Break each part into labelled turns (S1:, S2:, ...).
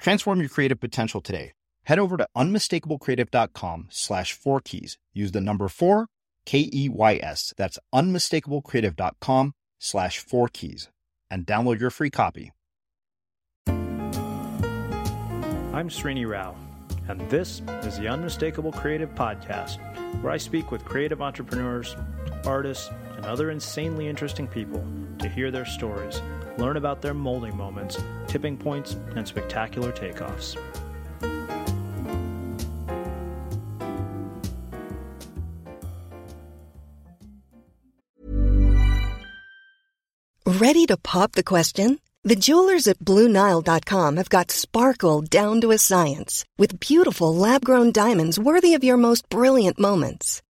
S1: Transform your creative potential today. Head over to unmistakablecreative.com slash four keys. Use the number four, K E Y S. That's unmistakablecreative.com slash four keys and download your free copy.
S2: I'm Srini Rao, and this is the Unmistakable Creative Podcast, where I speak with creative entrepreneurs, artists, and other insanely interesting people to hear their stories learn about their molding moments, tipping points, and spectacular takeoffs.
S3: Ready to pop the question? The jewelers at BlueNile.com have got sparkle down to a science with beautiful lab grown diamonds worthy of your most brilliant moments.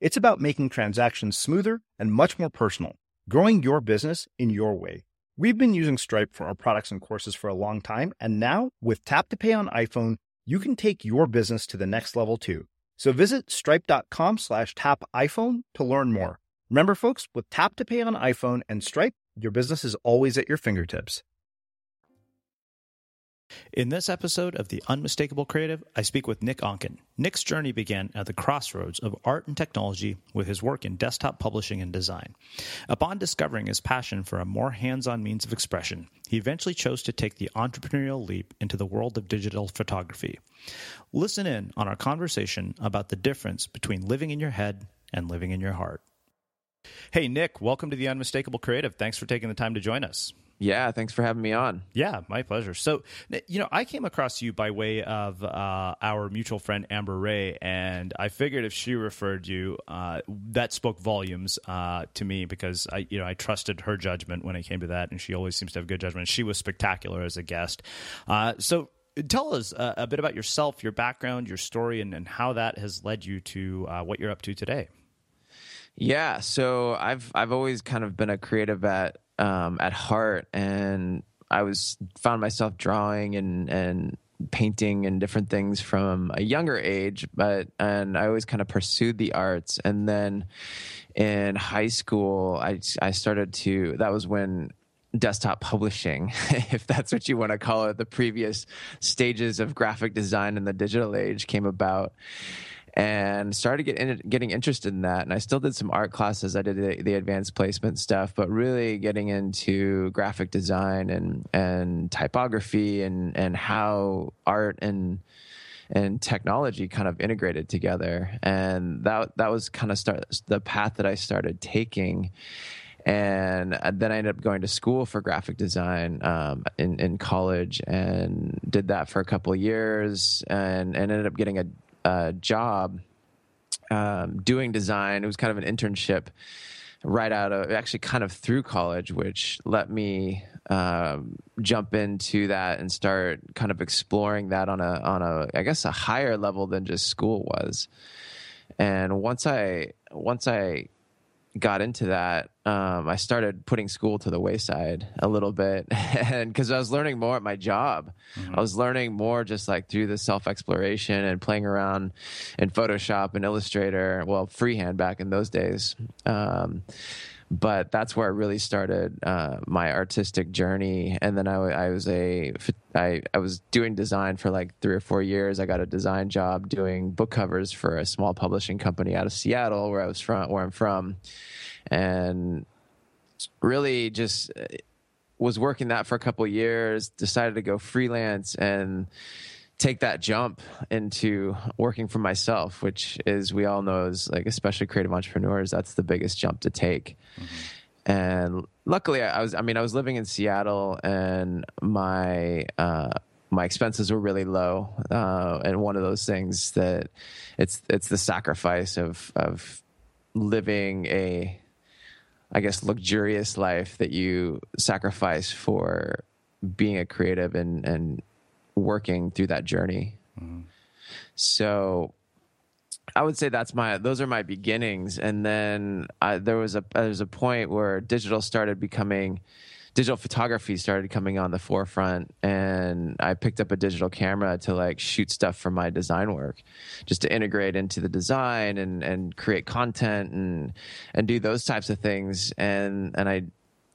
S1: It's about making transactions smoother and much more personal, growing your business in your way. We've been using Stripe for our products and courses for a long time, and now with Tap to Pay on iPhone, you can take your business to the next level too. So visit stripe.com slash tap iPhone to learn more. Remember, folks, with Tap to Pay on iPhone and Stripe, your business is always at your fingertips.
S2: In this episode of The Unmistakable Creative, I speak with Nick Onken. Nick's journey began at the crossroads of art and technology with his work in desktop publishing and design. Upon discovering his passion for a more hands on means of expression, he eventually chose to take the entrepreneurial leap into the world of digital photography. Listen in on our conversation about the difference between living in your head and living in your heart. Hey, Nick, welcome to The Unmistakable Creative. Thanks for taking the time to join us.
S4: Yeah, thanks for having me on.
S2: Yeah, my pleasure. So, you know, I came across you by way of uh, our mutual friend Amber Rae, and I figured if she referred you, uh, that spoke volumes uh, to me because I, you know, I trusted her judgment when it came to that, and she always seems to have good judgment. She was spectacular as a guest. Uh, so, tell us uh, a bit about yourself, your background, your story, and, and how that has led you to uh, what you're up to today.
S4: Yeah, so I've I've always kind of been a creative at um, at heart, and I was found myself drawing and and painting and different things from a younger age but and I always kind of pursued the arts. And then in high school I I started to that was when desktop publishing if that's what you want to call it the previous stages of graphic design in the digital age came about and started get in, getting interested in that. And I still did some art classes. I did the, the, advanced placement stuff, but really getting into graphic design and and typography and and how art and and technology kind of integrated together. And that that was kind of start the path that I started taking and then I ended up going to school for graphic design um, in in college and did that for a couple years and, and ended up getting a uh, job um, doing design. It was kind of an internship right out of actually kind of through college, which let me um, jump into that and start kind of exploring that on a on a I guess a higher level than just school was. And once I once I got into that, um, I started putting school to the wayside a little bit, and because I was learning more at my job, mm-hmm. I was learning more just like through the self exploration and playing around in Photoshop and Illustrator, well, freehand back in those days. Um, but that's where I really started uh, my artistic journey. And then I, I was a I, I was doing design for like three or four years. I got a design job doing book covers for a small publishing company out of Seattle, where I was from, where I'm from, and really just uh, was working that for a couple years. Decided to go freelance and take that jump into working for myself, which is we all know is like especially creative entrepreneurs, that's the biggest jump to take. Mm-hmm. And luckily, I was I mean I was living in Seattle, and my uh, my expenses were really low, uh, and one of those things that it's it's the sacrifice of of living a I guess luxurious life that you sacrifice for being a creative and and working through that journey. Mm-hmm. So I would say that's my those are my beginnings, and then I, there was a there was a point where digital started becoming digital photography started coming on the forefront and i picked up a digital camera to like shoot stuff for my design work just to integrate into the design and and create content and and do those types of things and and i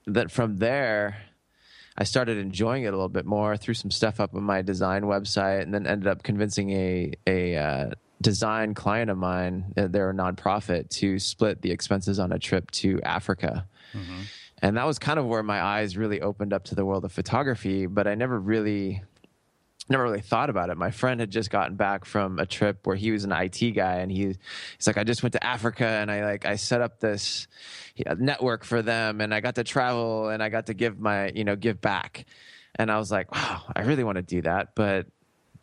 S4: that from there I started enjoying it a little bit more, threw some stuff up on my design website, and then ended up convincing a a uh, design client of mine, uh, they're a nonprofit, to split the expenses on a trip to Africa. Mm-hmm. And that was kind of where my eyes really opened up to the world of photography, but I never really never really thought about it. My friend had just gotten back from a trip where he was an IT guy and he, he's like, I just went to Africa and I like, I set up this network for them and I got to travel and I got to give my, you know, give back. And I was like, wow, I really want to do that. But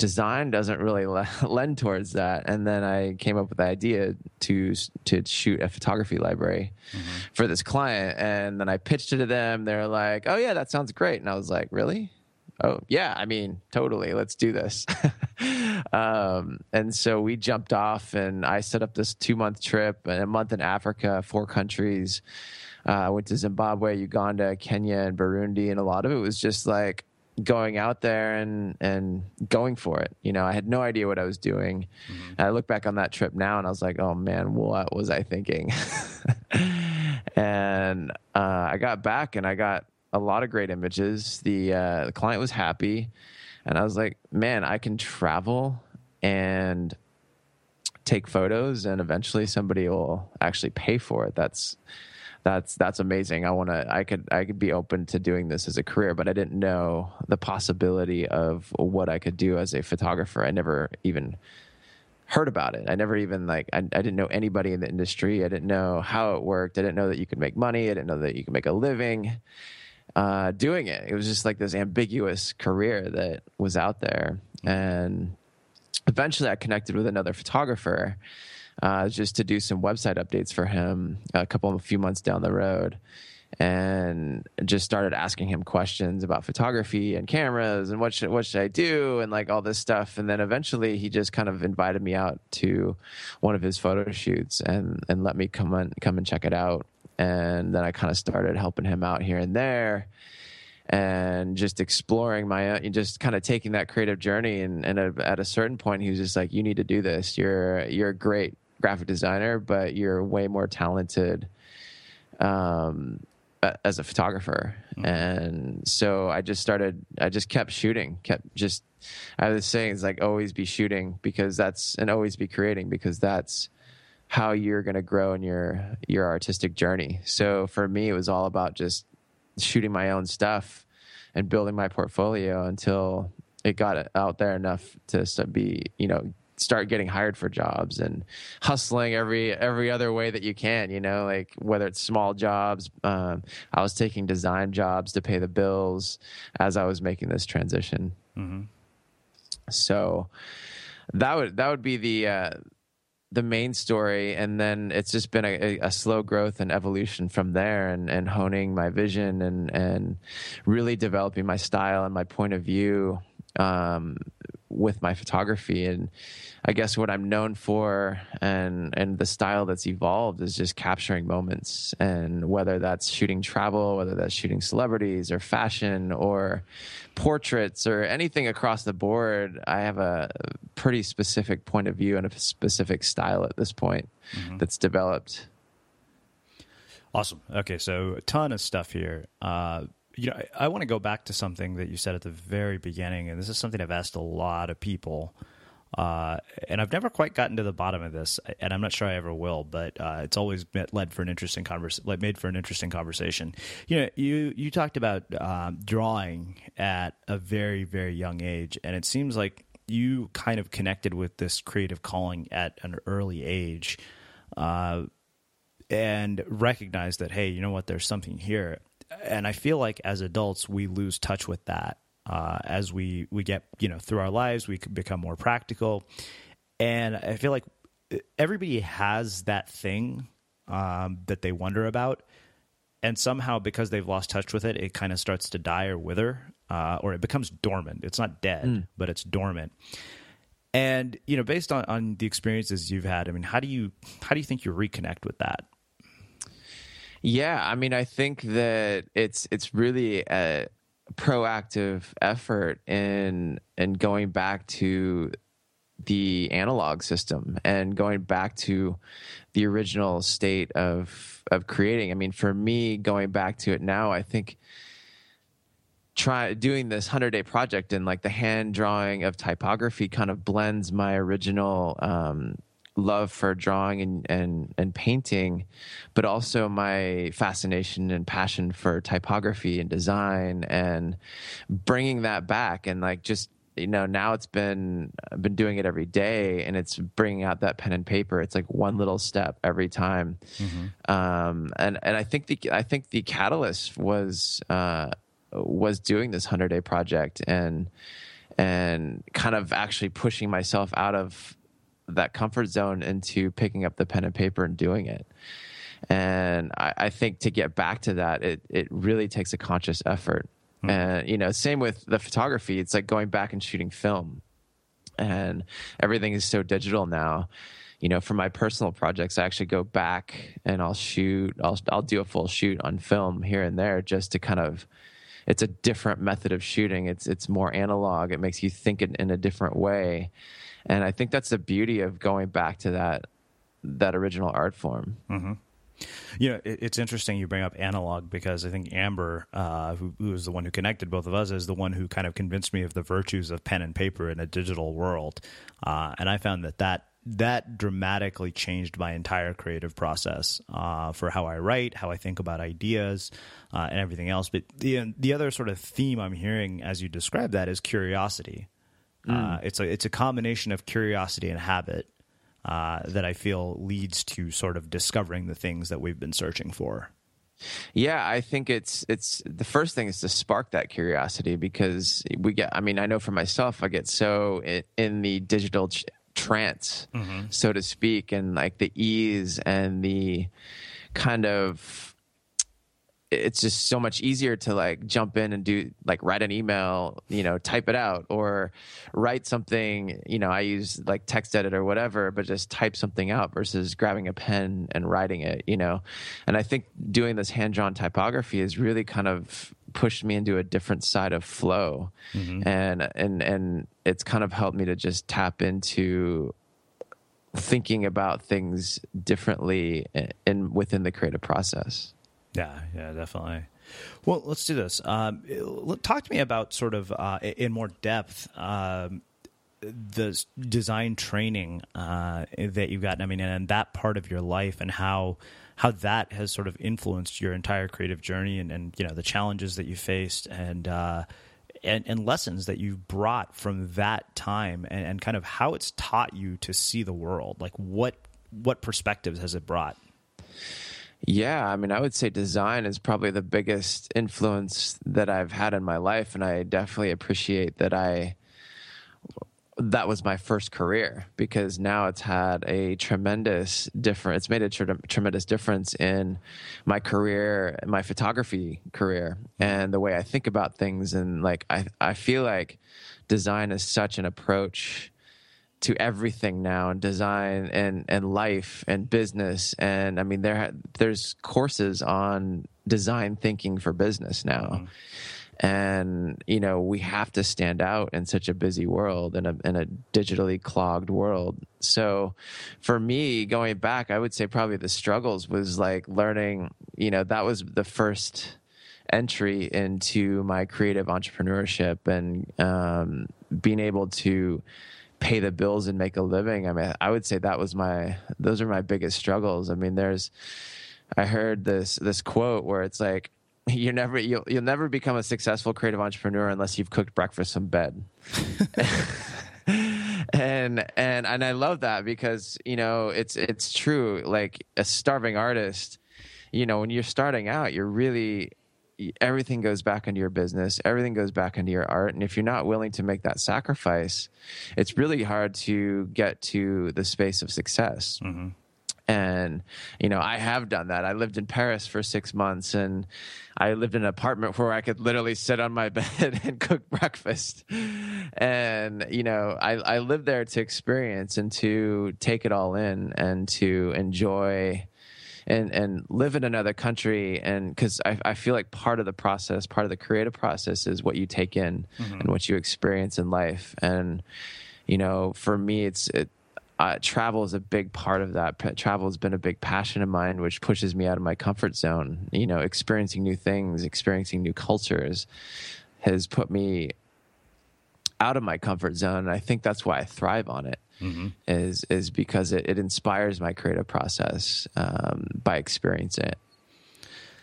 S4: design doesn't really lend towards that. And then I came up with the idea to to shoot a photography library mm-hmm. for this client. And then I pitched it to them. They're like, "Oh yeah, that sounds great." And I was like, "Really?" Oh yeah i mean totally let's do this. Um, and so we jumped off and i set up this two month trip and a month in africa four countries. Uh, i went to zimbabwe uganda kenya and burundi and a lot of it was just like going out there and and going for it. You know i had no idea what i was doing. Mm-hmm. i look back on that trip now and i was like oh man what was i thinking? And uh, i got back and i got a lot of great images. The, uh, the client was happy. And I was like, man, I can travel and take photos and eventually somebody will actually pay for it. That's that's that's amazing. I want to I could I could be open to doing this as a career, but I didn't know the possibility of what I could do as a photographer. I never even heard about it. I never even like I, I didn't know anybody in the industry. I didn't know how it worked. I didn't know that you could make money. I didn't know that you could make a living uh, doing it. It was just like this ambiguous career that was out there. And eventually I connected with another photographer uh, just to do some website updates for him a couple, a few months down the road. And just started asking him questions about photography and cameras and what should what should I do and like all this stuff. And then eventually he just kind of invited me out to one of his photo shoots and and let me come on come and check it out and then I kind of started helping him out here and there and just exploring my own, just kind of taking that creative journey. And, and at a certain point he was just like you need to do this. You're you're a great graphic designer but you're way more talented um, as a photographer. Mm-hmm. and so i just started i just kept shooting kept just i was saying it's like always be shooting because that's and always be creating because that's how you're going to grow in your your artistic journey. So for me, it was all about just shooting my own stuff and building my portfolio until it got out there enough to be, you know, start getting hired for jobs and hustling every every other way that you can. You know, like whether it's small jobs. Um, I was taking design jobs to pay the bills as I was making this transition. Mm-hmm. So that would that would be the uh, the main story and then it's just been a, a, slow growth and evolution from there and, and honing my vision and, and really developing my style and my point of view um, with my photography. And I guess what I'm known for and and the style that's evolved is just capturing moments. And whether that's shooting travel whether that's shooting celebrities or fashion or portraits or anything across the board I have a pretty specific point of view and a specific style at this point mm-hmm. that's developed.
S2: Awesome. Okay so a ton of stuff here. Uh, you know, I, I want to go back to something that you said at the very beginning, and this is something I've asked a lot of people, uh, and I've never quite gotten to the bottom of this, and I'm not sure I ever will. But uh, it's always led for an interesting conversation, like made for an interesting conversation. You know, you you talked about um, drawing at a very very young age, and it seems like you kind of connected with this creative calling at an early age. Uh, and recognize that hey you know what there's something here and I feel like as adults we lose touch with that uh, as we we get you know through our lives we become more practical, and I feel like everybody has that thing um, that they wonder about, and somehow because they've lost touch with it, it kind of starts to die or wither, uh, or it becomes dormant. It's not dead, mm. but it's dormant. And you know, based on, on the experiences you've had, I mean, how do you how do you think you reconnect with that?
S4: Yeah, I mean, I think that it's it's really a proactive effort in in going back to the analog system and going back to the original state of of creating. I mean, for me, going back to it now, I think try doing this 100 day project and like the hand drawing of typography kind of blends my original um, love for drawing and, and, and painting, but also my fascination and passion for typography and design and bringing that back and like just you know now it's been I've been doing it every day and it's bringing out that pen and paper it's like one little step every time mm-hmm. um, and and I think the I think the catalyst was uh, was doing this 100 day project and and kind of actually pushing myself out of that comfort zone into picking up the pen and paper and doing it. And I, I think to get back to that, it it really takes a conscious effort. Mm-hmm. And you know, same with the photography. It's like going back and shooting film, and everything is so digital now. You know, for my personal projects, I actually go back and I'll shoot. I'll I'll do a full shoot on film here and there just to kind of it's a different method of shooting. It's it's more analog. It makes you think in, in a different way, and I think that's the beauty of going back to that that original art form.
S2: Mm-hmm. You know, it, it's interesting you bring up analog because I think Amber, uh, who, was the one who connected both of us, is the one who kind of convinced me of the virtues of pen and paper in a digital world. Uh, and I found that that that dramatically changed my entire creative process uh, for how I write, how I think about ideas, uh, and everything else. But the the other sort of theme I'm hearing as you describe that is curiosity. Uh, mm. Uh, it's a it's a combination of curiosity and habit uh, that I feel leads to sort of discovering the things that we've been searching for.
S4: Yeah, I think it's it's the first thing is to spark that curiosity because we get. I mean, I know for myself, I get so in, in the digital ch- trance, mm-hmm. so to speak, and like the ease and the kind of it's just so much easier to like jump in and do like write an email, you know, type it out or write something, you know, I use like text edit or whatever, but just type something out versus grabbing a pen and writing it, you know. And I think doing this hand drawn typography has really kind of pushed me into a different side of flow. Mm-hmm. And and and it's kind of helped me to just tap into thinking about things differently in within the creative process.
S2: Yeah, yeah, definitely. Well, let's do this. Um, talk to me about sort of uh, in more depth um, the design training uh, that you've gotten. I mean, and that part of your life and how how that has sort of influenced your entire creative journey and, and you know the challenges that you faced and. Uh, and, and, lessons that you've brought from that time and, and kind of how it's taught you to see the world like what what perspectives has it brought
S4: yeah, I mean, I would say design is probably the biggest influence that I've had in my life, and I definitely appreciate that I that was my first career because now it's had a tremendous difference. It's made a tr- tremendous difference in my career, my photography career, and the way I think about things. And like, I I feel like design is such an approach to everything now and design and and life and business and I mean there there's courses on design thinking for business now. Mm-hmm. And you know we have to stand out in such a busy world in a in a digitally clogged world. So, for me, going back, I would say probably the struggles was like learning. You know, that was the first entry into my creative entrepreneurship and um, being able to pay the bills and make a living. I mean, I would say that was my those are my biggest struggles. I mean, there's I heard this this quote where it's like you're never you'll you'll never become a successful creative entrepreneur unless you've cooked breakfast in bed. and and and I love that because you know it's it's true like a starving artist you know when you're starting out you're really everything goes back into your business, everything goes back into your art. And if you're not willing to make that sacrifice, it's really hard to get to the space of success. Mm-hmm. And, you know, I have done that. I lived in Paris for six months and I lived in an apartment where I could literally sit on my bed and cook breakfast. And, you know, I, I lived there to experience and to take it all in and to enjoy and and live in another country and because I, I feel like part of the process part of the creative process is what you take in mm-hmm. and what you experience in life and you know for me it's it uh, travel is a big part of that. Travel has been a big passion of mine, which pushes me out of my comfort zone. You know, experiencing new things, experiencing new cultures has put me out of my comfort zone. And I think that's why I thrive on it mm-hmm. is is because it, it, inspires my creative process um, by experiencing it.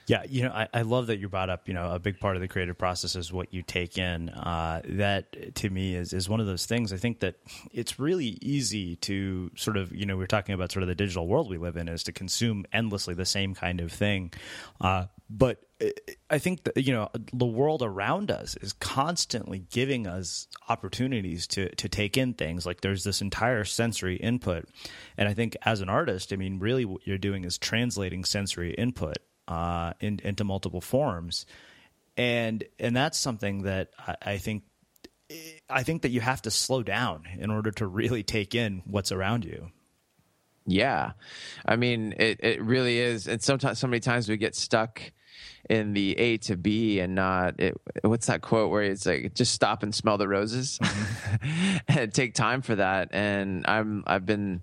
S2: Yeah, you know, I, I, love that you brought up. You know, a big part of the creative process is what you take in. Uh, that to me is is one of those things. I think that it's really easy to sort of, you know, we are talking about sort of the digital world we live in is to consume endlessly the same kind of thing. Uh, but I think that you know the world around us is constantly giving us opportunities to to take in things. Like there's this entire sensory input, and I think as an artist, I mean, really what you're doing is translating sensory input uh, in, into multiple forms, and and that's something that I, I think I think that you have to slow down in order to really take in what's around you.
S4: Yeah, I mean, it it really is, and sometimes so many times we get stuck in the A to B and not it, what's that quote where it's like just stop and smell the roses? Mm-hmm. and take time for that. And I'm I've been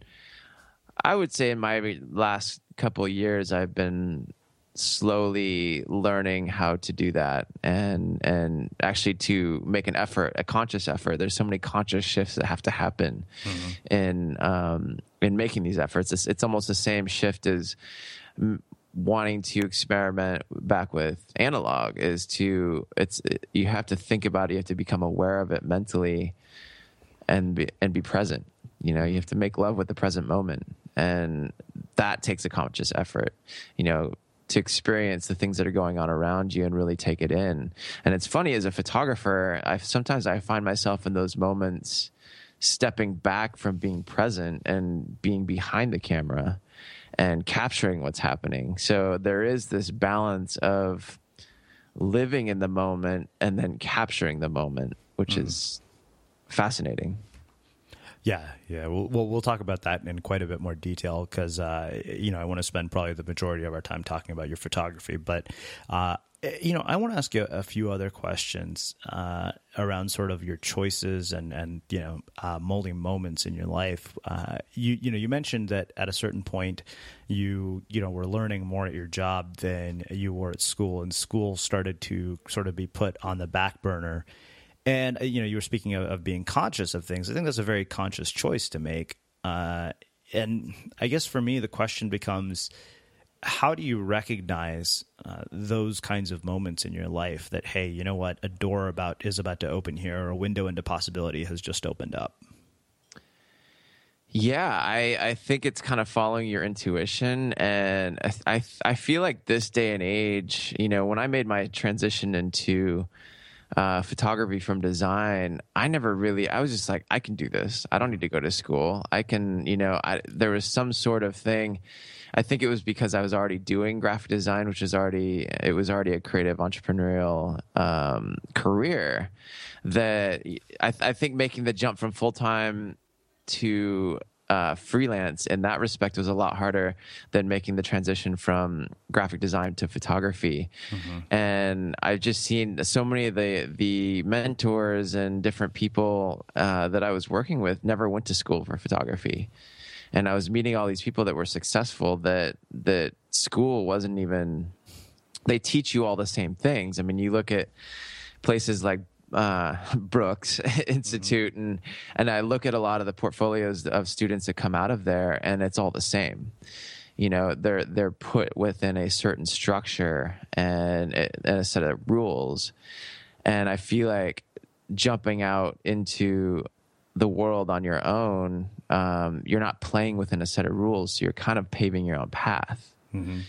S4: I would say in my last couple years, I've been slowly learning how to do that and and actually to make an effort a conscious effort. There's so many conscious shifts that have to happen mm-hmm. in um, in making these efforts. It's, it's almost the same shift as wanting to experiment back with analog is to it's you have to think about it. You have to become aware of it mentally and be and be present. You know you have to make love with the present moment. And that takes a conscious effort. You know to experience the things that are going on around you and really take it in. And it's funny as a photographer, I sometimes I find myself in those moments stepping back from being present and being behind the camera and capturing what's happening. So there is this balance of living in the moment and then capturing the moment, which mm. is fascinating.
S2: Yeah, yeah. We'll, we'll, we'll talk about that in quite a bit more detail because uh, you know I want to spend probably the majority of our time talking about your photography. But uh, you know, I want to ask you a few other questions uh, around sort of your choices and and you know uh, molding moments in your life. Uh, you you know you mentioned that at a certain point you you know were learning more at your job than you were at school, and school started to sort of be put on the back burner and uh, you know, you were speaking of, of, being conscious of things. I think that's a very conscious choice to make. Uh, and I guess for me, the question becomes: How do you recognize uh, those kinds of moments in your life that, hey, you know what, a door about is about to open here, or a window into possibility has just opened up?
S4: Yeah, I, I think it's kind of following your intuition. And I, I, I feel like this day and age, you know, when I made my transition into uh, photography from design, I never really, I was just like, I can do this. I don't need to go to school. I can, you know, I, there was some sort of thing. I think it was because I was already doing graphic design, which is already, it was already a creative entrepreneurial um, career that I, I think making the jump from full time to uh, freelance in that respect was a lot harder than making the transition from graphic design to photography. Mm-hmm. And I've just seen so many of the the mentors and different people uh, that I was working with never went to school for photography. And I was meeting all these people that were successful that that school wasn't even they teach you all the same things. I mean, you look at places like uh, Brooks Institute, mm-hmm. and and I look at a lot of the portfolios of students that come out of there, and it's all the same. You know, they're they're put within a certain structure and, and a set of rules, and I feel like jumping out into the world on your own, um, you're not playing within a set of rules, so you're kind of paving your own path. Mm-hmm.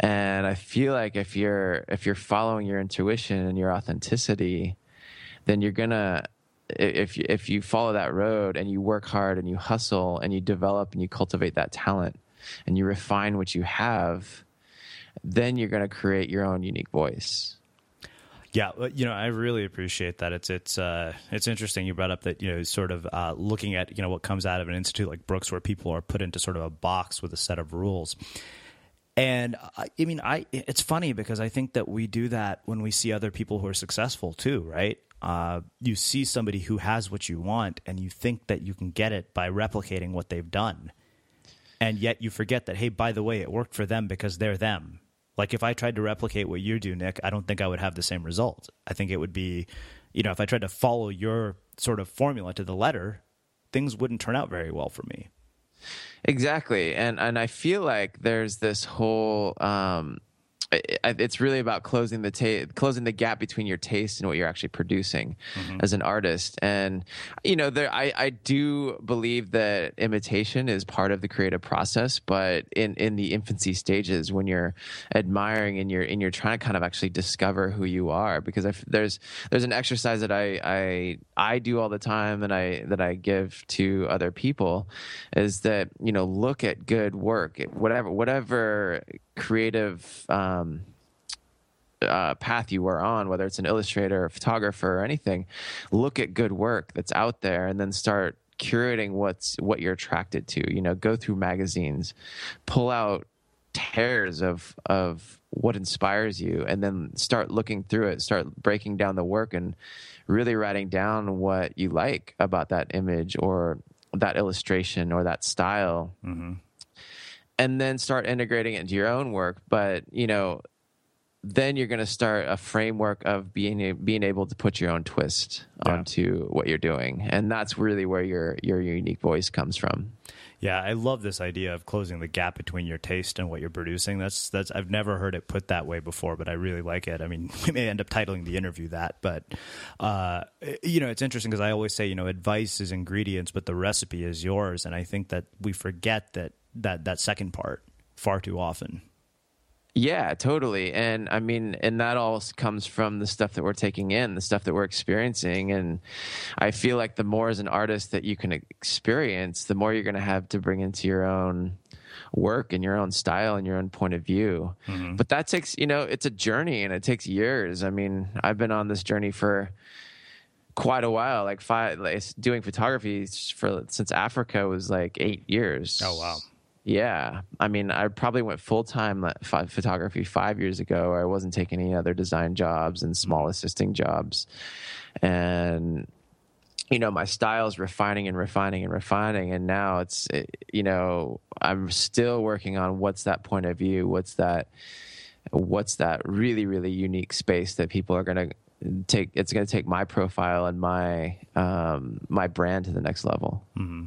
S4: And I feel like if you're if you're following your intuition and your authenticity, then you're gonna if you, if you follow that road and you work hard and you hustle and you develop and you cultivate that talent and you refine what you have, then you're going to create your own unique voice.
S2: Yeah, you know, I really appreciate that. It's it's uh, it's interesting you brought up that you know sort of uh, looking at you know what comes out of an institute like Brooks, where people are put into sort of a box with a set of rules. And I, I mean, I it's funny because I think that we do that when we see other people who are successful too, right? Uh, you see somebody who has what you want and you think that you can get it by replicating what they've done. And yet you forget that, hey, by the way, it worked for them because they're them. Like if I tried to replicate what you do, Nick, I don't think I would have the same result. I think it would be, you know, if I tried to follow your sort of formula to the letter, things wouldn't turn out very well for me.
S4: Exactly. And and I feel like there's this whole um it's really about closing the ta- closing the gap between your taste and what you're actually producing mm-hmm. as an artist. And you know, there I, I do believe that imitation is part of the creative process, but in in the infancy stages when you're admiring and you're and you're trying to kind of actually discover who you are, because I, there's there's an exercise that I I I do all the time that I that I give to other people is that you know look at good work, whatever whatever creative um, uh, path you were on, whether it's an illustrator, or photographer, or anything, look at good work that's out there, and then start curating what's what you're attracted to. You know, go through magazines, pull out tears of of what inspires you, and then start looking through it, start breaking down the work, and really writing down what you like about that image or that illustration or that style. Mm-hmm and then start integrating it into your own work. But you know, then you're going to start a framework of being being able to put your own twist yeah. onto what you're doing, and that's really where your your unique voice comes from.
S2: Yeah, I love this idea of closing the gap between your taste and what you're producing. That's that's I've never heard it put that way before, but I really like it. I mean, we may end up titling the interview that, but uh, you know, it's interesting because I always say, you know, advice is ingredients, but the recipe is yours, and I think that we forget that that that second part far too often.
S4: Yeah, totally. And I mean, and that all comes from the stuff that we're taking in, the stuff that we're experiencing. And I feel like the more as an artist that you can experience, the more you're going to have to bring into your own work and your own style and your own point of view. Mm-hmm. But that takes, you know, it's a journey and it takes years. I mean, I've been on this journey for quite a while, like five, like doing photography for since Africa was like eight years.
S2: Oh, wow.
S4: Yeah, I mean, I probably went full time photography five years ago. I wasn't taking any other design jobs and small mm-hmm. assisting jobs, and you know, my style is refining and refining and refining, and now it's you know, I'm still working on what's that point of view, what's that, what's that really really unique space that people are going to take. It's going to take my profile and my um, my brand to the next level. Mm-hmm.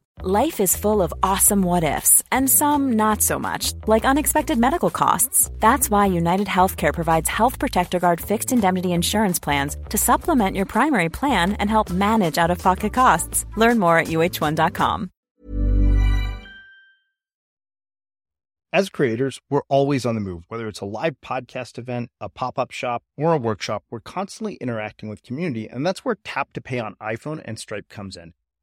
S5: Life is full of awesome what ifs and some not so much, like unexpected medical costs. That's why United Healthcare provides Health Protector Guard fixed indemnity insurance plans to supplement your primary plan and help manage out-of-pocket costs. Learn more at uh1.com.
S1: As creators, we're always on the move. Whether it's a live podcast event, a pop up shop, or a workshop, we're constantly interacting with community, and that's where Tap to Pay on iPhone and Stripe comes in.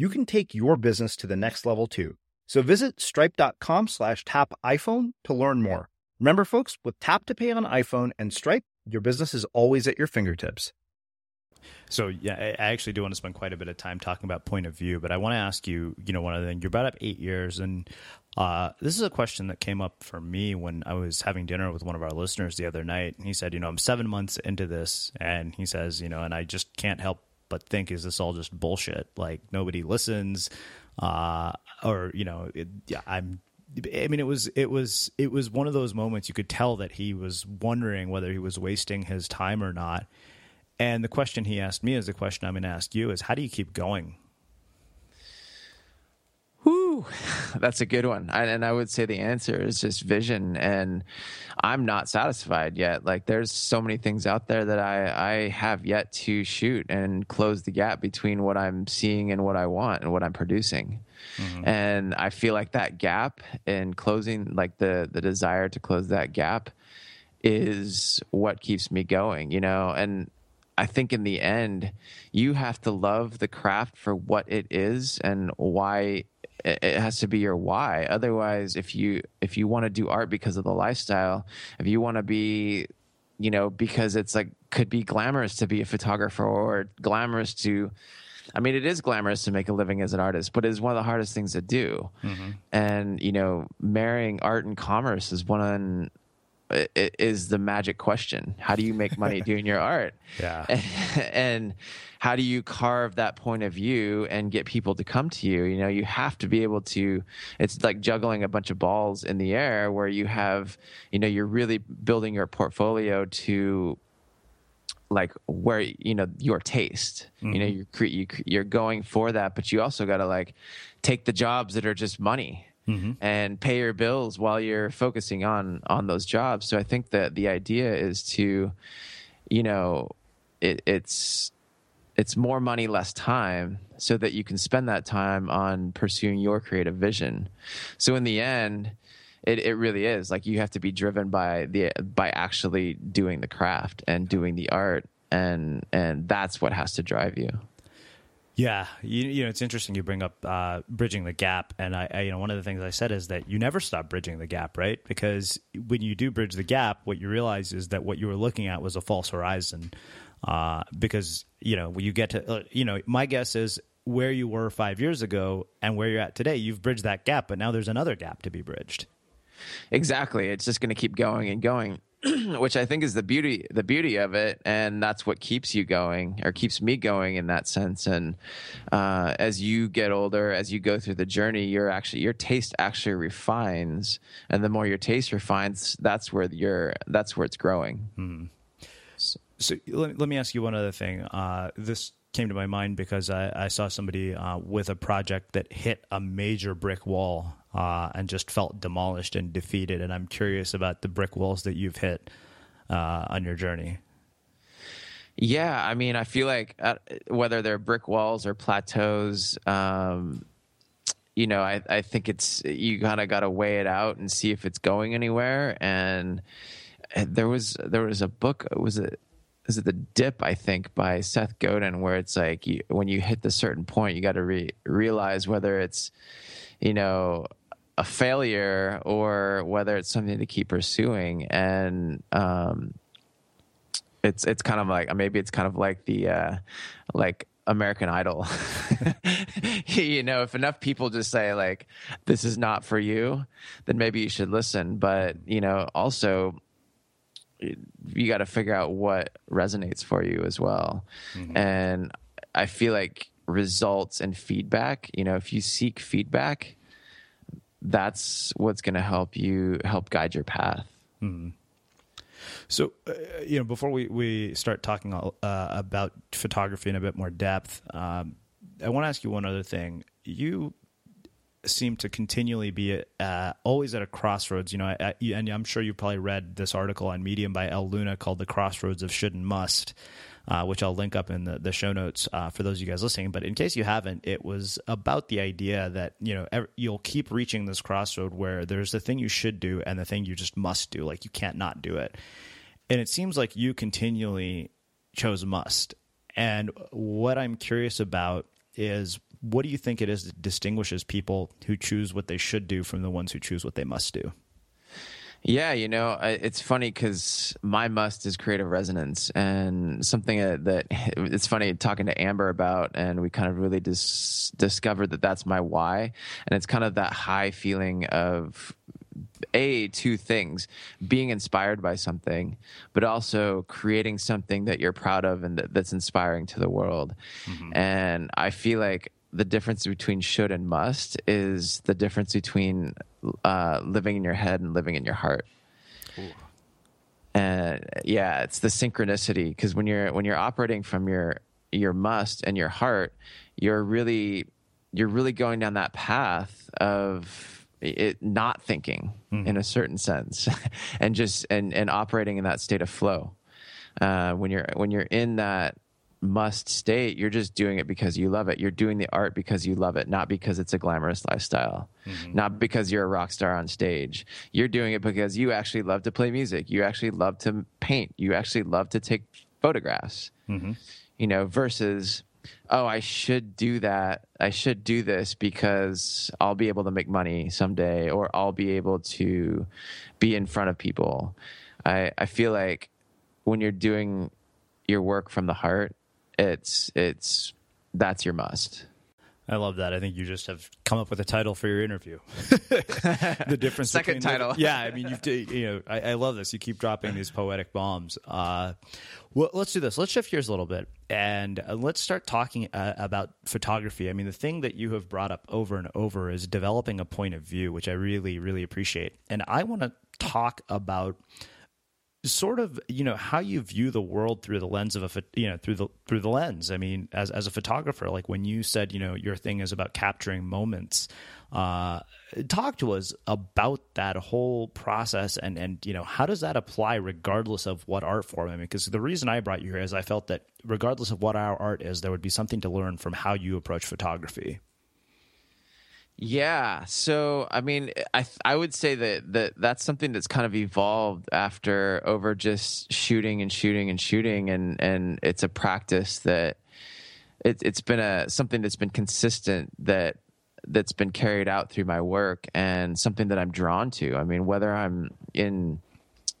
S1: you can take your business to the next level too. So visit stripe.com slash tap iPhone to learn more. Remember, folks, with Tap to Pay on iPhone and Stripe, your business is always at your fingertips.
S2: So yeah, I actually do want to spend quite a bit of time talking about point of view, but I want to ask you, you know, one other thing. You're about up eight years, and uh, this is a question that came up for me when I was having dinner with one of our listeners the other night. and He said, you know, I'm seven months into this, and he says, you know, and I just can't help but think, is this all just bullshit? Like nobody listens, uh, or you know, it, yeah, I'm I mean, it was it was it was one of those moments you could tell that he was wondering whether he was wasting his time or not. And the question he asked me is the question I'm going to ask you: is how do you keep going?
S4: Whew, that's a good one. I, and I would say the answer is just vision. And I'm not satisfied yet. Like there's so many things out there that I, I have yet to shoot and close the gap between what I'm seeing and what I want and what I'm producing. Mm-hmm. And I feel like that gap and closing, like the the desire to close that gap, is what keeps me going. You know, and I think in the end, you have to love the craft for what it is and why it has to be your why. Otherwise, if you if you want to do art because of the lifestyle, if you want to be, you know, because it's like could be glamorous to be a photographer or glamorous to I mean, it is glamorous to make a living as an artist, but it is one of the hardest things to do. Mm-hmm. And you know, marrying art and commerce is one is the magic question. How do you make money doing your art?
S2: Yeah.
S4: And, how do you carve that point of view and get people to come to you? You know, you have to be able to, it's like juggling a bunch of balls in the air where you have, you know, you're really building your portfolio to like where you know your taste mm-hmm. you know mm-hmm. you you're going for that but you also got to like take the jobs that are just money mm-hmm. and pay your bills while you're focusing on on those jobs. So i think that the idea is to you know it, it's it's more money less time so that you can spend that time on pursuing your creative vision. So in the end it, it really is. Like you have to be driven by the by actually doing the craft and doing the art and and that's what has to drive you
S2: yeah, you, you know it's interesting you bring up uh, bridging the gap, and I, I, you know one of the things I said is that you never stop bridging the gap, right? Because when you do bridge the gap, what you realize is that what you were looking at was a false horizon. Uh, because you know you get to uh, you know my guess is where you were five years ago and where you're at today, you've bridged that gap, but now there's another gap to be bridged.
S4: Exactly. It's just going to keep going and going, which I think is the beauty the beauty of it, and that's what keeps you going or keeps me going in that sense. And uh, as you get older, as you go through the journey, your actually your taste actually refines, and the more your taste refines, that's where your that's where it's growing.
S2: Hmm. So, so let, let, me ask you one other thing. Uh, this came to my mind because I, I saw somebody uh, with a project that hit a major brick wall uh, and just felt demolished and defeated. And I'm curious about the brick walls that you've hit uh, on your journey.
S4: Yeah, I mean, I feel like uh, whether they're brick walls or plateaus, um, you know, I, I think it's you kind of got to weigh it out and see if it's going anywhere. And there was there was a book was it is it the dip i think by seth godin where it's like you, when you hit the certain point you got to re- realize whether it's you know a failure or whether it's something to keep pursuing and um, it's it's kind of like maybe it's kind of like the uh, like American Idol. you know, if enough people just say like this is not for you, then maybe you should listen. But you know, also you got to figure out what resonates for you as well. Mm-hmm. And I feel like results and feedback. You know, if you seek feedback, that's what's going to help you help guide your path.
S2: Mm-hmm. So, uh, you know, before we, we start talking uh, about photography in a bit more depth, um, I want to ask you one other thing. You seem to continually be uh, always at a crossroads. You know, I, I, and I'm sure you probably read this article on Medium by Elle Luna called "The Crossroads of Should and Must." Uh, which I'll link up in the, the show notes uh, for those of you guys listening. But in case you haven't, it was about the idea that you know ev- you'll keep reaching this crossroad where there's the thing you should do and the thing you just must do. Like you can't not do it. And it seems like you continually chose must. And what I'm curious about is what do you think it is that distinguishes people who choose what they should do from the ones who choose what they must do?
S4: Yeah, you know, it's funny because my must is creative resonance, and something that it's funny talking to Amber about, and we kind of really dis- discovered that that's my why, and it's kind of that high feeling of a two things being inspired by something but also creating something that you're proud of and that, that's inspiring to the world mm-hmm. and i feel like the difference between should and must is the difference between uh, living in your head and living in your heart. Ooh. And yeah, it's the synchronicity because when you're when you're operating from your your must and your heart, you're really you're really going down that path of it not thinking mm-hmm. in a certain sense and just and and operating in that state of flow uh, when you're when you're in that must state, you're just doing it because you love it. You're doing the art because you love it, not because it's a glamorous lifestyle, mm-hmm. not because you're a rock star on stage. You're doing it because you actually love to play music. You actually love to paint. You actually love to take photographs. Mm-hmm. You know, versus, oh, I should do that. I should do this because I'll be able to make money someday or I'll be able to be in front of people. I, I feel like when you're doing your work from the heart, it's it's that's your must.
S2: I love that. I think you just have come up with a title for your interview. the difference.
S4: Second title.
S2: The, yeah, I mean, you've you know, I, I, love this. You keep dropping these poetic bombs. Uh, well, let's do this. Let's shift gears a little bit and uh, let's start talking uh, about photography. I mean, the thing that you have brought up over and over is developing a point of view, which I really, really appreciate. And I want to talk about sort of you know how you view the world through the lens of a you know through the through the lens. I mean as as a photographer like when you said you know your thing is about capturing moments uh talk to us about that whole process and and you know how does that apply regardless of what art form? I mean because the reason i brought you here is i felt that regardless of what our art is there would be something to learn from how you approach photography
S4: yeah. So, I mean, I I would say that, that that's something that's kind of evolved after over just shooting and shooting and shooting, and and it's a practice that it, it's been a something that's been consistent that that's been carried out through my work and something that I'm drawn to. I mean, whether I'm in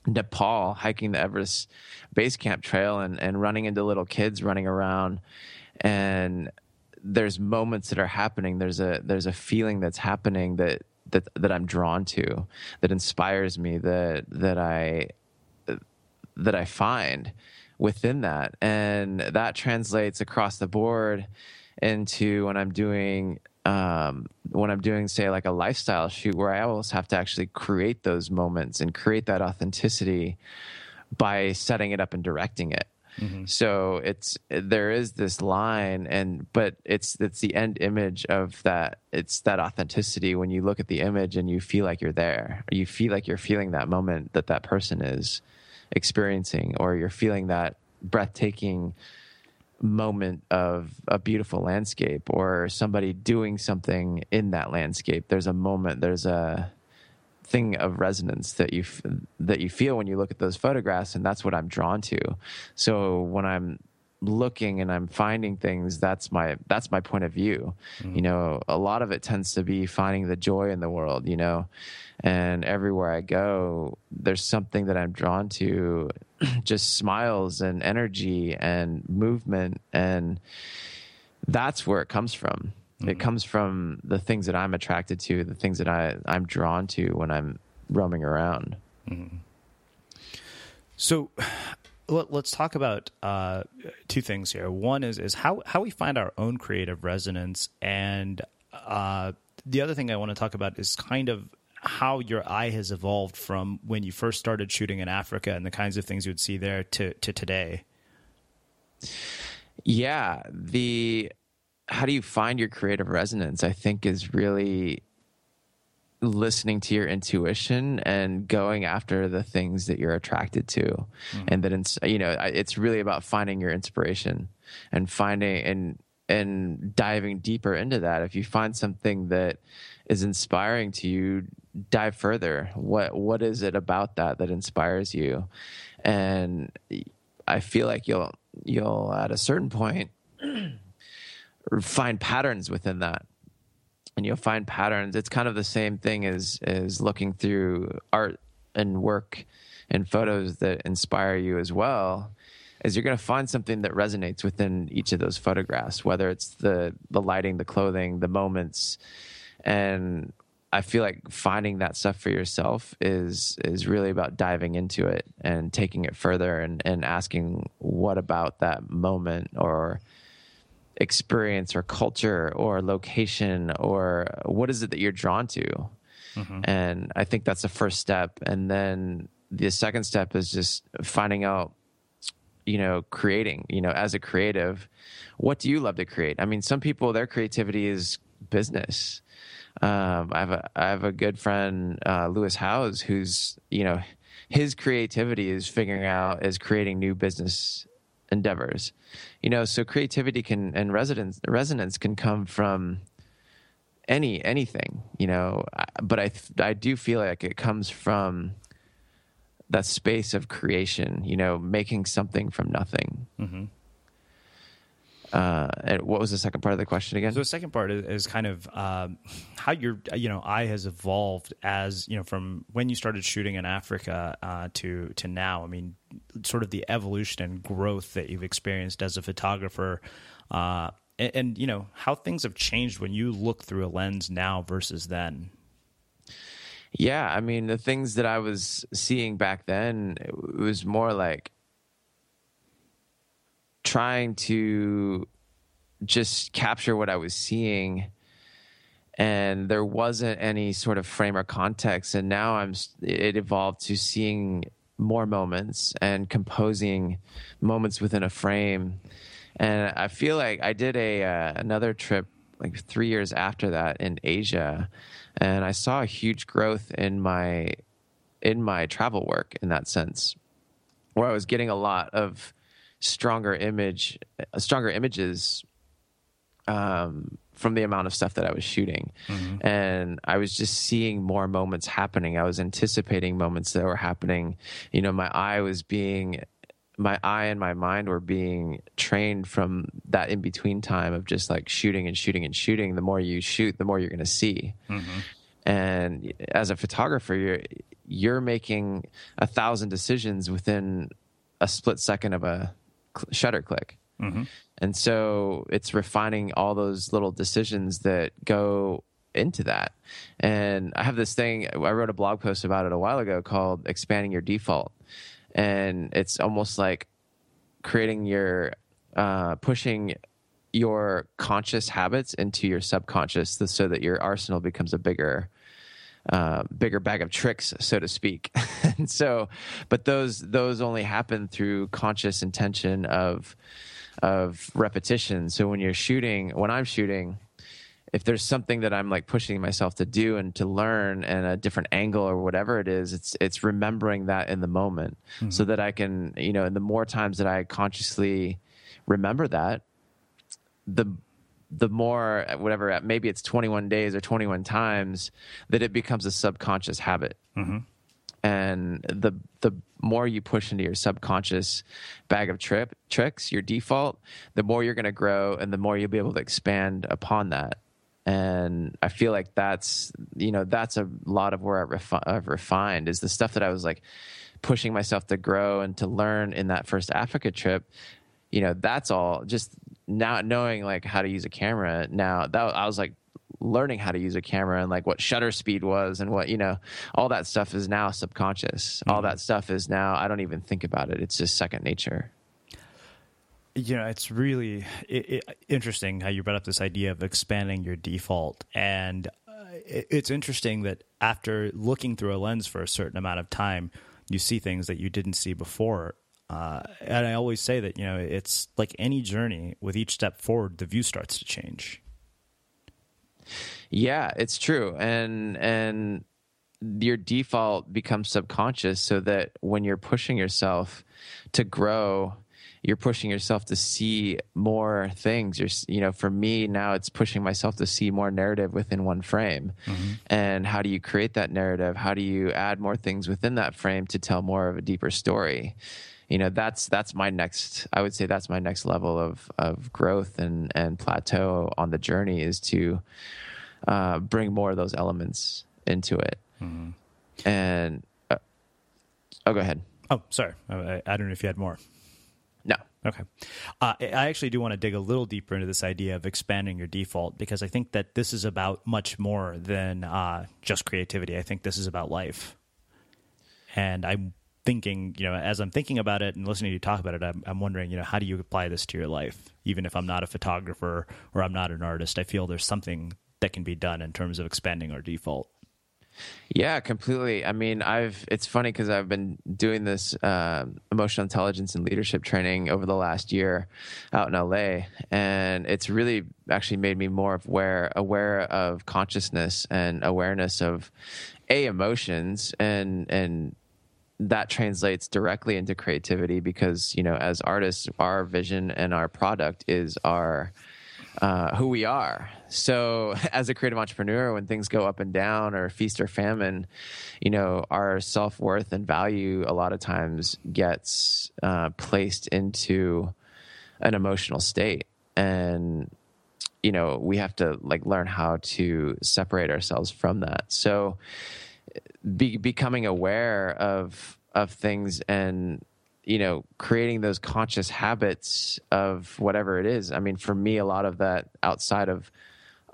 S4: Nepal hiking the Everest Base Camp Trail and and running into little kids running around and there's moments that are happening. There's a there's a feeling that's happening that that that I'm drawn to, that inspires me, that that I that I find within that, and that translates across the board into when I'm doing um, when I'm doing, say, like a lifestyle shoot, where I almost have to actually create those moments and create that authenticity by setting it up and directing it. Mm-hmm. So it's there is this line, and but it's it's the end image of that. It's that authenticity when you look at the image and you feel like you're there. You feel like you're feeling that moment that that person is experiencing, or you're feeling that breathtaking moment of a beautiful landscape or somebody doing something in that landscape. There's a moment. There's a thing of resonance that you that you feel when you look at those photographs and that's what I'm drawn to. So when I'm looking and I'm finding things that's my that's my point of view. Mm-hmm. You know, a lot of it tends to be finding the joy in the world, you know. And everywhere I go, there's something that I'm drawn to just smiles and energy and movement and that's where it comes from. Mm-hmm. It comes from the things that I'm attracted to, the things that I, I'm drawn to when I'm roaming around. Mm-hmm.
S2: So let, us talk about uh, two things here. One is is how how we find our own creative resonance, and uh, the other thing I want to talk about is kind of how your eye has evolved from when you first started shooting in Africa and the kinds of things you would see there to to today.
S4: Yeah, the how do you find your creative resonance? I think is really listening to your intuition and going after the things that you're attracted to mm-hmm. and that it's you know it's really about finding your inspiration and finding and and diving deeper into that if you find something that is inspiring to you dive further what what is it about that that inspires you and i feel like you'll you'll at a certain point find patterns within that. And you'll find patterns. It's kind of the same thing as as looking through art and work and photos that inspire you as well is you're going to find something that resonates within each of those photographs whether it's the the lighting the clothing the moments. And I feel like finding that stuff for yourself is is really about diving into it and taking it further and, and asking what about that moment? or experience or culture or location or what is it that you're drawn to? Mm-hmm. and i think that's the first step. And then the second step is just finding out you know creating you know as a creative what do you love to create? I mean some people their creativity is business. Um, I have a I have a good friend, uh, Lewis Howes, who's you know his creativity is figuring out is creating new business endeavors. You know, so creativity can and resonance resonance can come from any anything. You know, but I I do feel like it comes from that space of creation. You know, making something from nothing. Mm-hmm. Uh, and what was the second part of the question again?
S2: So the second part is, is kind of um, how your you know eye has evolved as you know from when you started shooting in Africa uh, to to now. I mean, sort of the evolution and growth that you've experienced as a photographer, uh, and, and you know how things have changed when you look through a lens now versus then.
S4: Yeah, I mean the things that I was seeing back then, it was more like trying to just capture what I was seeing and there wasn't any sort of frame or context. And now I'm it evolved to seeing more moments and composing moments within a frame. And I feel like I did a uh, another trip like 3 years after that in Asia and I saw a huge growth in my in my travel work in that sense where I was getting a lot of stronger image, stronger images um, from the amount of stuff that I was shooting. Mm-hmm. And I was just seeing more moments happening. I was anticipating moments that were happening. You know, my eye was being, my eye and my mind were being trained from that in between time of just like shooting and shooting and shooting. The more you shoot, the more you're going to see. Mm-hmm. And as a photographer, you're, you're making a thousand decisions within a split second of a shutter click. Mm-hmm. And so it's refining all those little decisions that go into that. And I have this thing, I wrote a blog post about it a while ago called Expanding Your Default. And it's almost like creating your, uh, pushing your conscious habits into your subconscious so that your arsenal becomes a bigger uh, bigger bag of tricks, so to speak. and so, but those those only happen through conscious intention of of repetition. So when you're shooting, when I'm shooting, if there's something that I'm like pushing myself to do and to learn and a different angle or whatever it is, it's it's remembering that in the moment mm-hmm. so that I can, you know, and the more times that I consciously remember that, the the more whatever maybe it's 21 days or 21 times that it becomes a subconscious habit. Mm-hmm. and the the more you push into your subconscious bag of trip tricks your default the more you're going to grow and the more you'll be able to expand upon that. And i feel like that's you know that's a lot of where refi- i've refined is the stuff that i was like pushing myself to grow and to learn in that first africa trip. You know that's all just now knowing like how to use a camera now that I was like learning how to use a camera and like what shutter speed was and what you know all that stuff is now subconscious. Mm-hmm. all that stuff is now i don't even think about it. It's just second nature.
S2: You know it's really it, it, interesting how you brought up this idea of expanding your default. And uh, it, it's interesting that after looking through a lens for a certain amount of time you see things that you didn't see before uh, and I always say that you know it's like any journey. With each step forward, the view starts to change.
S4: Yeah, it's true, and and your default becomes subconscious, so that when you're pushing yourself to grow, you're pushing yourself to see more things. You're, you know, for me now, it's pushing myself to see more narrative within one frame. Mm-hmm. And how do you create that narrative? How do you add more things within that frame to tell more of a deeper story? You know that's that's my next i would say that's my next level of of growth and and plateau on the journey is to uh, bring more of those elements into it mm-hmm. and uh, Oh, go ahead.
S2: Oh, sorry. I, I don't know if you had more.
S4: No.
S2: Okay. Uh, I actually do want to dig a little deeper into this idea of expanding your default because I think that this is about much more than uh, just creativity. I think this is about life. And I'm thinking, you know, as I'm thinking about it and listening to you talk about it, I'm, I'm wondering, you know, how do you apply this to your life? Even if I'm not a photographer or I'm not an artist, I feel there's something that can be done in terms of expanding our default.
S4: Yeah, completely. I mean, I've it's funny because I've been doing this uh, emotional intelligence and leadership training over the last year out in LA, and it's really actually made me more aware aware of consciousness and awareness of a emotions and and that translates directly into creativity because you know as artists our vision and our product is our uh, who we are. So, as a creative entrepreneur, when things go up and down or feast or famine, you know, our self worth and value a lot of times gets uh, placed into an emotional state. And, you know, we have to like learn how to separate ourselves from that. So, be, becoming aware of of things and you know creating those conscious habits of whatever it is i mean for me a lot of that outside of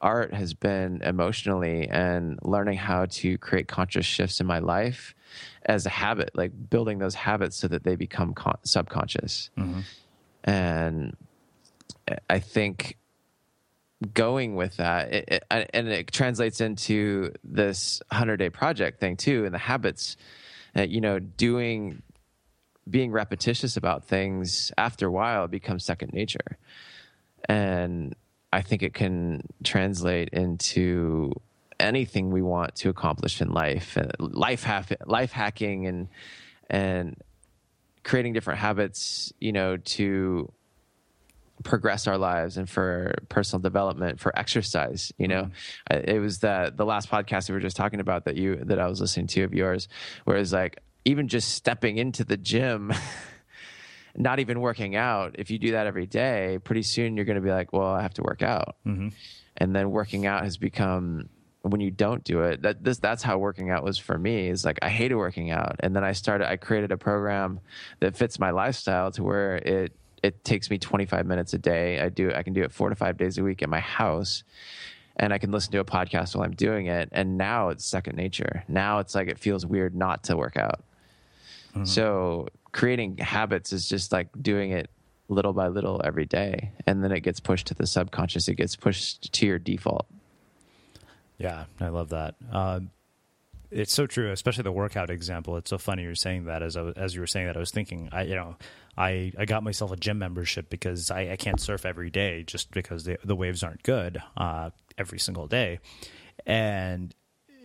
S4: art has been emotionally and learning how to create conscious shifts in my life as a habit like building those habits so that they become con- subconscious mm-hmm. and i think going with that it, it, and it translates into this 100 day project thing too and the habits uh, you know doing being repetitious about things after a while becomes second nature. And I think it can translate into anything we want to accomplish in life, uh, life hack, life hacking and and creating different habits, you know, to progress our lives and for personal development for exercise you know mm-hmm. it was the the last podcast we were just talking about that you that i was listening to of yours where it's like even just stepping into the gym, not even working out, if you do that every day, pretty soon you're going to be like, well, I have to work out. Mm-hmm. And then working out has become when you don't do it that this that's how working out was for me is like i hated working out and then i started i created a program that fits my lifestyle to where it it takes me 25 minutes a day i do i can do it four to five days a week at my house and I can listen to a podcast while I'm doing it. And now it's second nature. Now it's like it feels weird not to work out. Mm-hmm. So creating habits is just like doing it little by little every day. And then it gets pushed to the subconscious, it gets pushed to your default.
S2: Yeah, I love that. Uh, it's so true, especially the workout example. It's so funny you're saying that. As I was, as you were saying that, I was thinking, I you know, I, I got myself a gym membership because I, I can't surf every day just because the the waves aren't good uh, every single day, and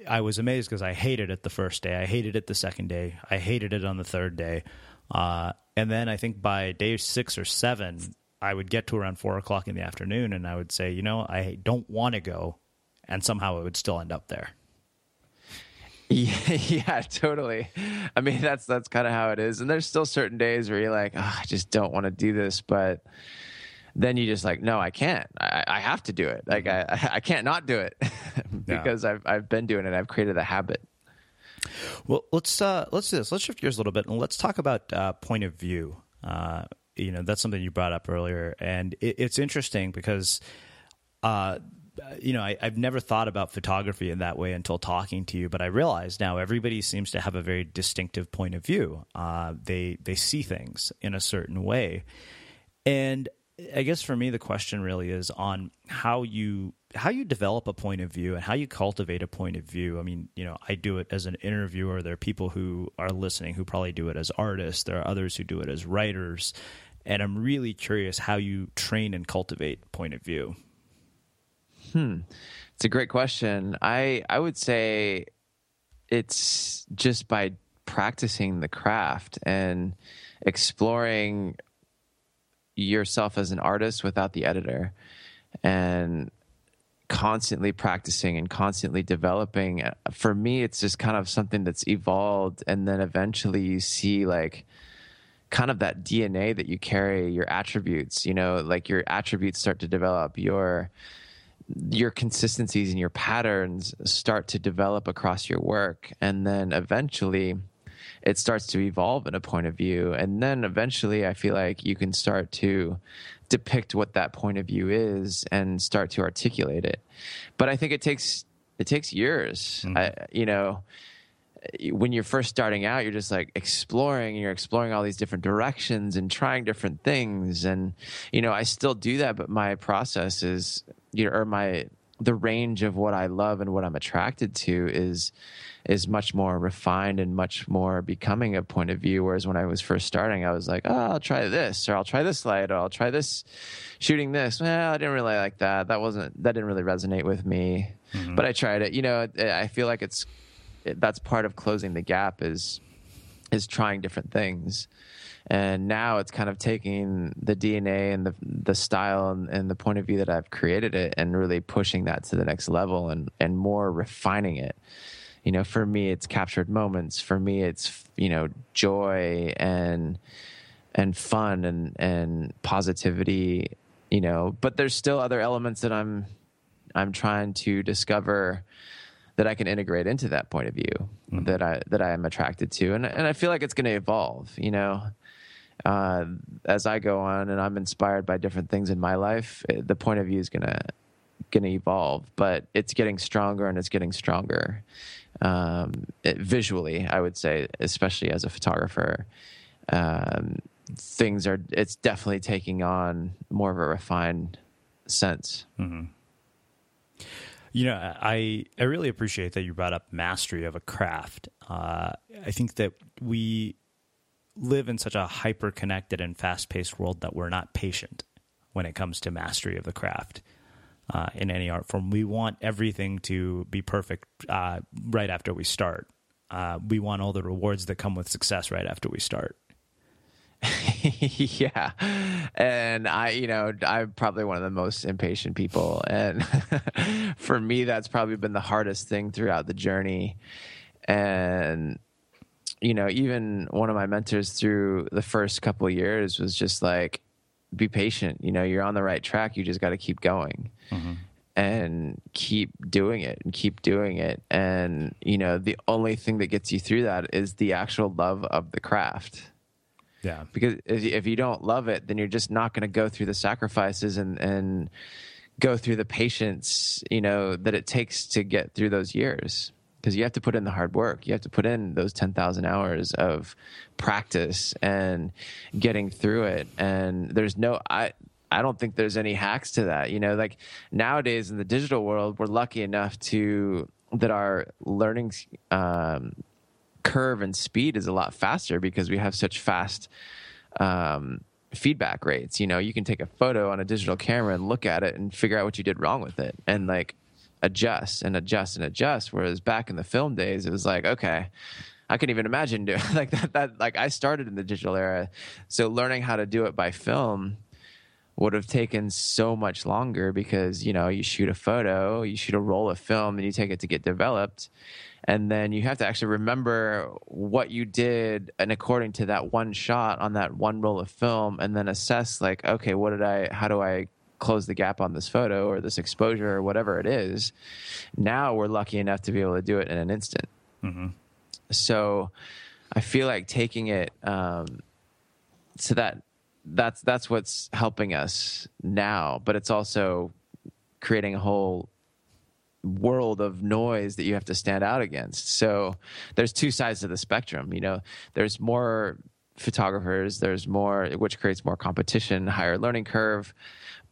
S2: I was amazed because I hated it the first day. I hated it the second day. I hated it on the third day. Uh, and then I think by day six or seven, I would get to around four o'clock in the afternoon and I would say, you know, I don't want to go. And somehow it would still end up there.
S4: Yeah, yeah, totally. I mean, that's that's kind of how it is. And there's still certain days where you're like, oh, I just don't want to do this, but then you just like, no, I can't. I, I have to do it. Like mm-hmm. I, I can't not do it because yeah. I've I've been doing it. I've created a habit.
S2: Well, let's uh, let's do this. Let's shift gears a little bit and let's talk about uh, point of view. Uh, you know, that's something you brought up earlier, and it, it's interesting because. Uh, you know, I, have never thought about photography in that way until talking to you, but I realize now everybody seems to have a very distinctive point of view. Uh, they they see things in a certain way, and I guess for me the question really is on how you how you develop a point of view and how you cultivate a point of view. I mean, you know, I do it as an interviewer. There are people who are listening who probably do it as artists. There are others who do it as writers. And I'm really curious how you train and cultivate point of view.
S4: Hmm. It's a great question. I I would say it's just by practicing the craft and exploring yourself as an artist without the editor and constantly practicing and constantly developing for me it's just kind of something that's evolved and then eventually you see like kind of that DNA that you carry your attributes you know like your attributes start to develop your your consistencies and your patterns start to develop across your work and then eventually it starts to evolve in a point of view. And then eventually, I feel like you can start to depict what that point of view is and start to articulate it. But I think it takes it takes years. Mm-hmm. I, you know, when you're first starting out, you're just like exploring and you're exploring all these different directions and trying different things. And, you know, I still do that, but my process is, you know, or my, the range of what I love and what I'm attracted to is is much more refined and much more becoming a point of view. Whereas when I was first starting, I was like, oh, I'll try this, or I'll try this light, or I'll try this shooting this. Well, I didn't really like that. That wasn't that didn't really resonate with me. Mm-hmm. But I tried it. You know, I feel like it's that's part of closing the gap is is trying different things and now it's kind of taking the DNA and the the style and, and, the point of view that I've created it and really pushing that to the next level and and more refining it. You know, for me, it's captured moments. For me, it's you know joy and and fun and and positivity. You know, but there's still other elements that I'm I'm trying to discover that I can integrate into that point of view mm-hmm. that I that I am attracted to, and and I feel like it's going to evolve. You know, uh, as I go on and I'm inspired by different things in my life, the point of view is going to evolve, but it's getting stronger and it's getting stronger um, it, visually. I would say, especially as a photographer. Um, things are it's definitely taking on more of a refined sense.
S2: Mm-hmm. You know, I I really appreciate that you brought up mastery of a craft. Uh, I think that we live in such a hyper connected and fast paced world that we're not patient when it comes to mastery of the craft. Uh, in any art form, we want everything to be perfect uh, right after we start. Uh, we want all the rewards that come with success right after we start.
S4: yeah. And I, you know, I'm probably one of the most impatient people. And for me, that's probably been the hardest thing throughout the journey. And, you know, even one of my mentors through the first couple years was just like, be patient. You know, you're on the right track. You just got to keep going. Mm-hmm and keep doing it and keep doing it. And, you know, the only thing that gets you through that is the actual love of the craft.
S2: Yeah.
S4: Because if you don't love it, then you're just not going to go through the sacrifices and, and go through the patience, you know, that it takes to get through those years. Because you have to put in the hard work. You have to put in those 10,000 hours of practice and getting through it. And there's no, I, I don't think there's any hacks to that. You know, like nowadays in the digital world, we're lucky enough to that our learning um, curve and speed is a lot faster because we have such fast um, feedback rates. You know, you can take a photo on a digital camera and look at it and figure out what you did wrong with it and like adjust and adjust and adjust. Whereas back in the film days, it was like, okay, I can even imagine doing like that. That like I started in the digital era, so learning how to do it by film would have taken so much longer because you know you shoot a photo, you shoot a roll of film, and you take it to get developed and then you have to actually remember what you did and according to that one shot on that one roll of film and then assess like okay what did i how do i close the gap on this photo or this exposure or whatever it is now we're lucky enough to be able to do it in an instant mm-hmm. so i feel like taking it um, so that that's that's what's helping us now but it's also creating a whole world of noise that you have to stand out against. So there's two sides of the spectrum. You know, there's more photographers, there's more, which creates more competition, higher learning curve,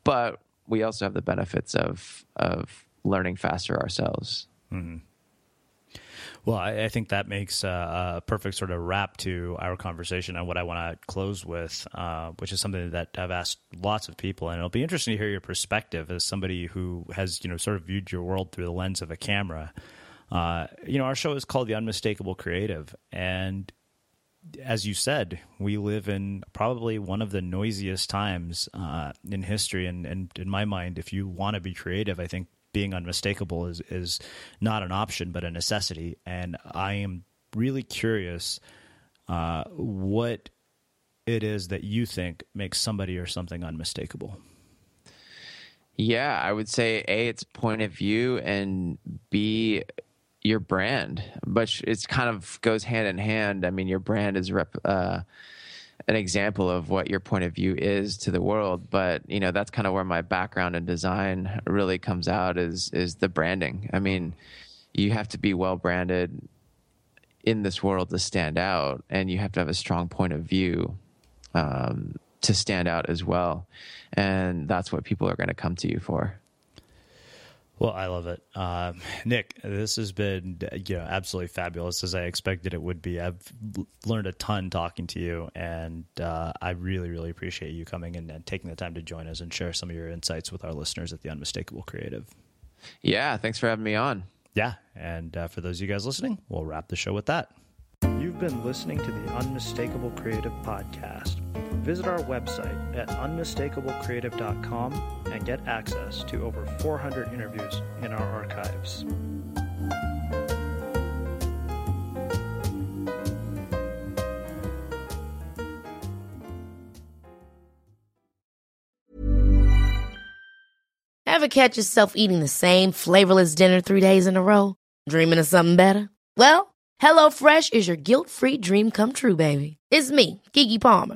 S4: but we also have the benefits of of learning faster ourselves. Mm-hmm.
S2: Well, I, I, think that makes a, a, perfect sort of wrap to our conversation and what I want to close with, uh, which is something that I've asked lots of people, and it'll be interesting to hear your perspective as somebody who has, you know, sort of viewed your world through the lens of a camera. Uh, you know, our show is called The Unmistakable Creative, and as you said, we live in probably one of the noisiest times uh, in history. And, and in my mind, if you want to be creative, I think being unmistakable is is not an option but a necessity. And I am really curious uh, what it is that you think makes somebody or something unmistakable.
S4: Yeah, I would say A, it's point of view, and B, your brand, but it's kind of goes hand in hand. I mean, your brand is rep, uh, an example of what your point of view is to the world. But you know, that's kind of where my background in design really comes out is is the branding. I mean, you have to be well branded in this world to stand out, and you have to have a strong point of view um, to stand out as well. And that's what people are going to come to you for.
S2: Well, I love it, um, Nick. This has been you know absolutely fabulous as I expected it would be. I've learned a ton talking to you, and uh, I really, really appreciate you coming in and taking the time to join us and share some of your insights with our listeners at the Unmistakable Creative.
S4: Yeah, thanks for having me on.
S2: Yeah, and uh, for those of you guys listening, we'll wrap the show with that. You've been listening to the Unmistakable Creative Podcast. Visit our website at unmistakablecreative.com and get access to over 400 interviews in our archives.
S6: Ever catch yourself eating the same flavorless dinner three days in a row? Dreaming of something better? Well, HelloFresh is your guilt free dream come true, baby. It's me, Keke Palmer.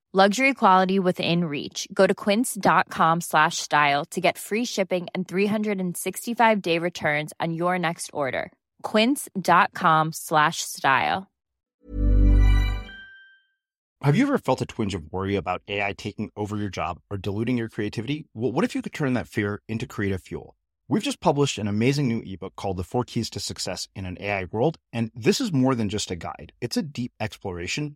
S7: Luxury quality within reach. Go to quince.com slash style to get free shipping and 365 day returns on your next order. Quince.com slash style.
S1: Have you ever felt a twinge of worry about AI taking over your job or diluting your creativity? Well, what if you could turn that fear into creative fuel? We've just published an amazing new ebook called The Four Keys to Success in an AI World. And this is more than just a guide. It's a deep exploration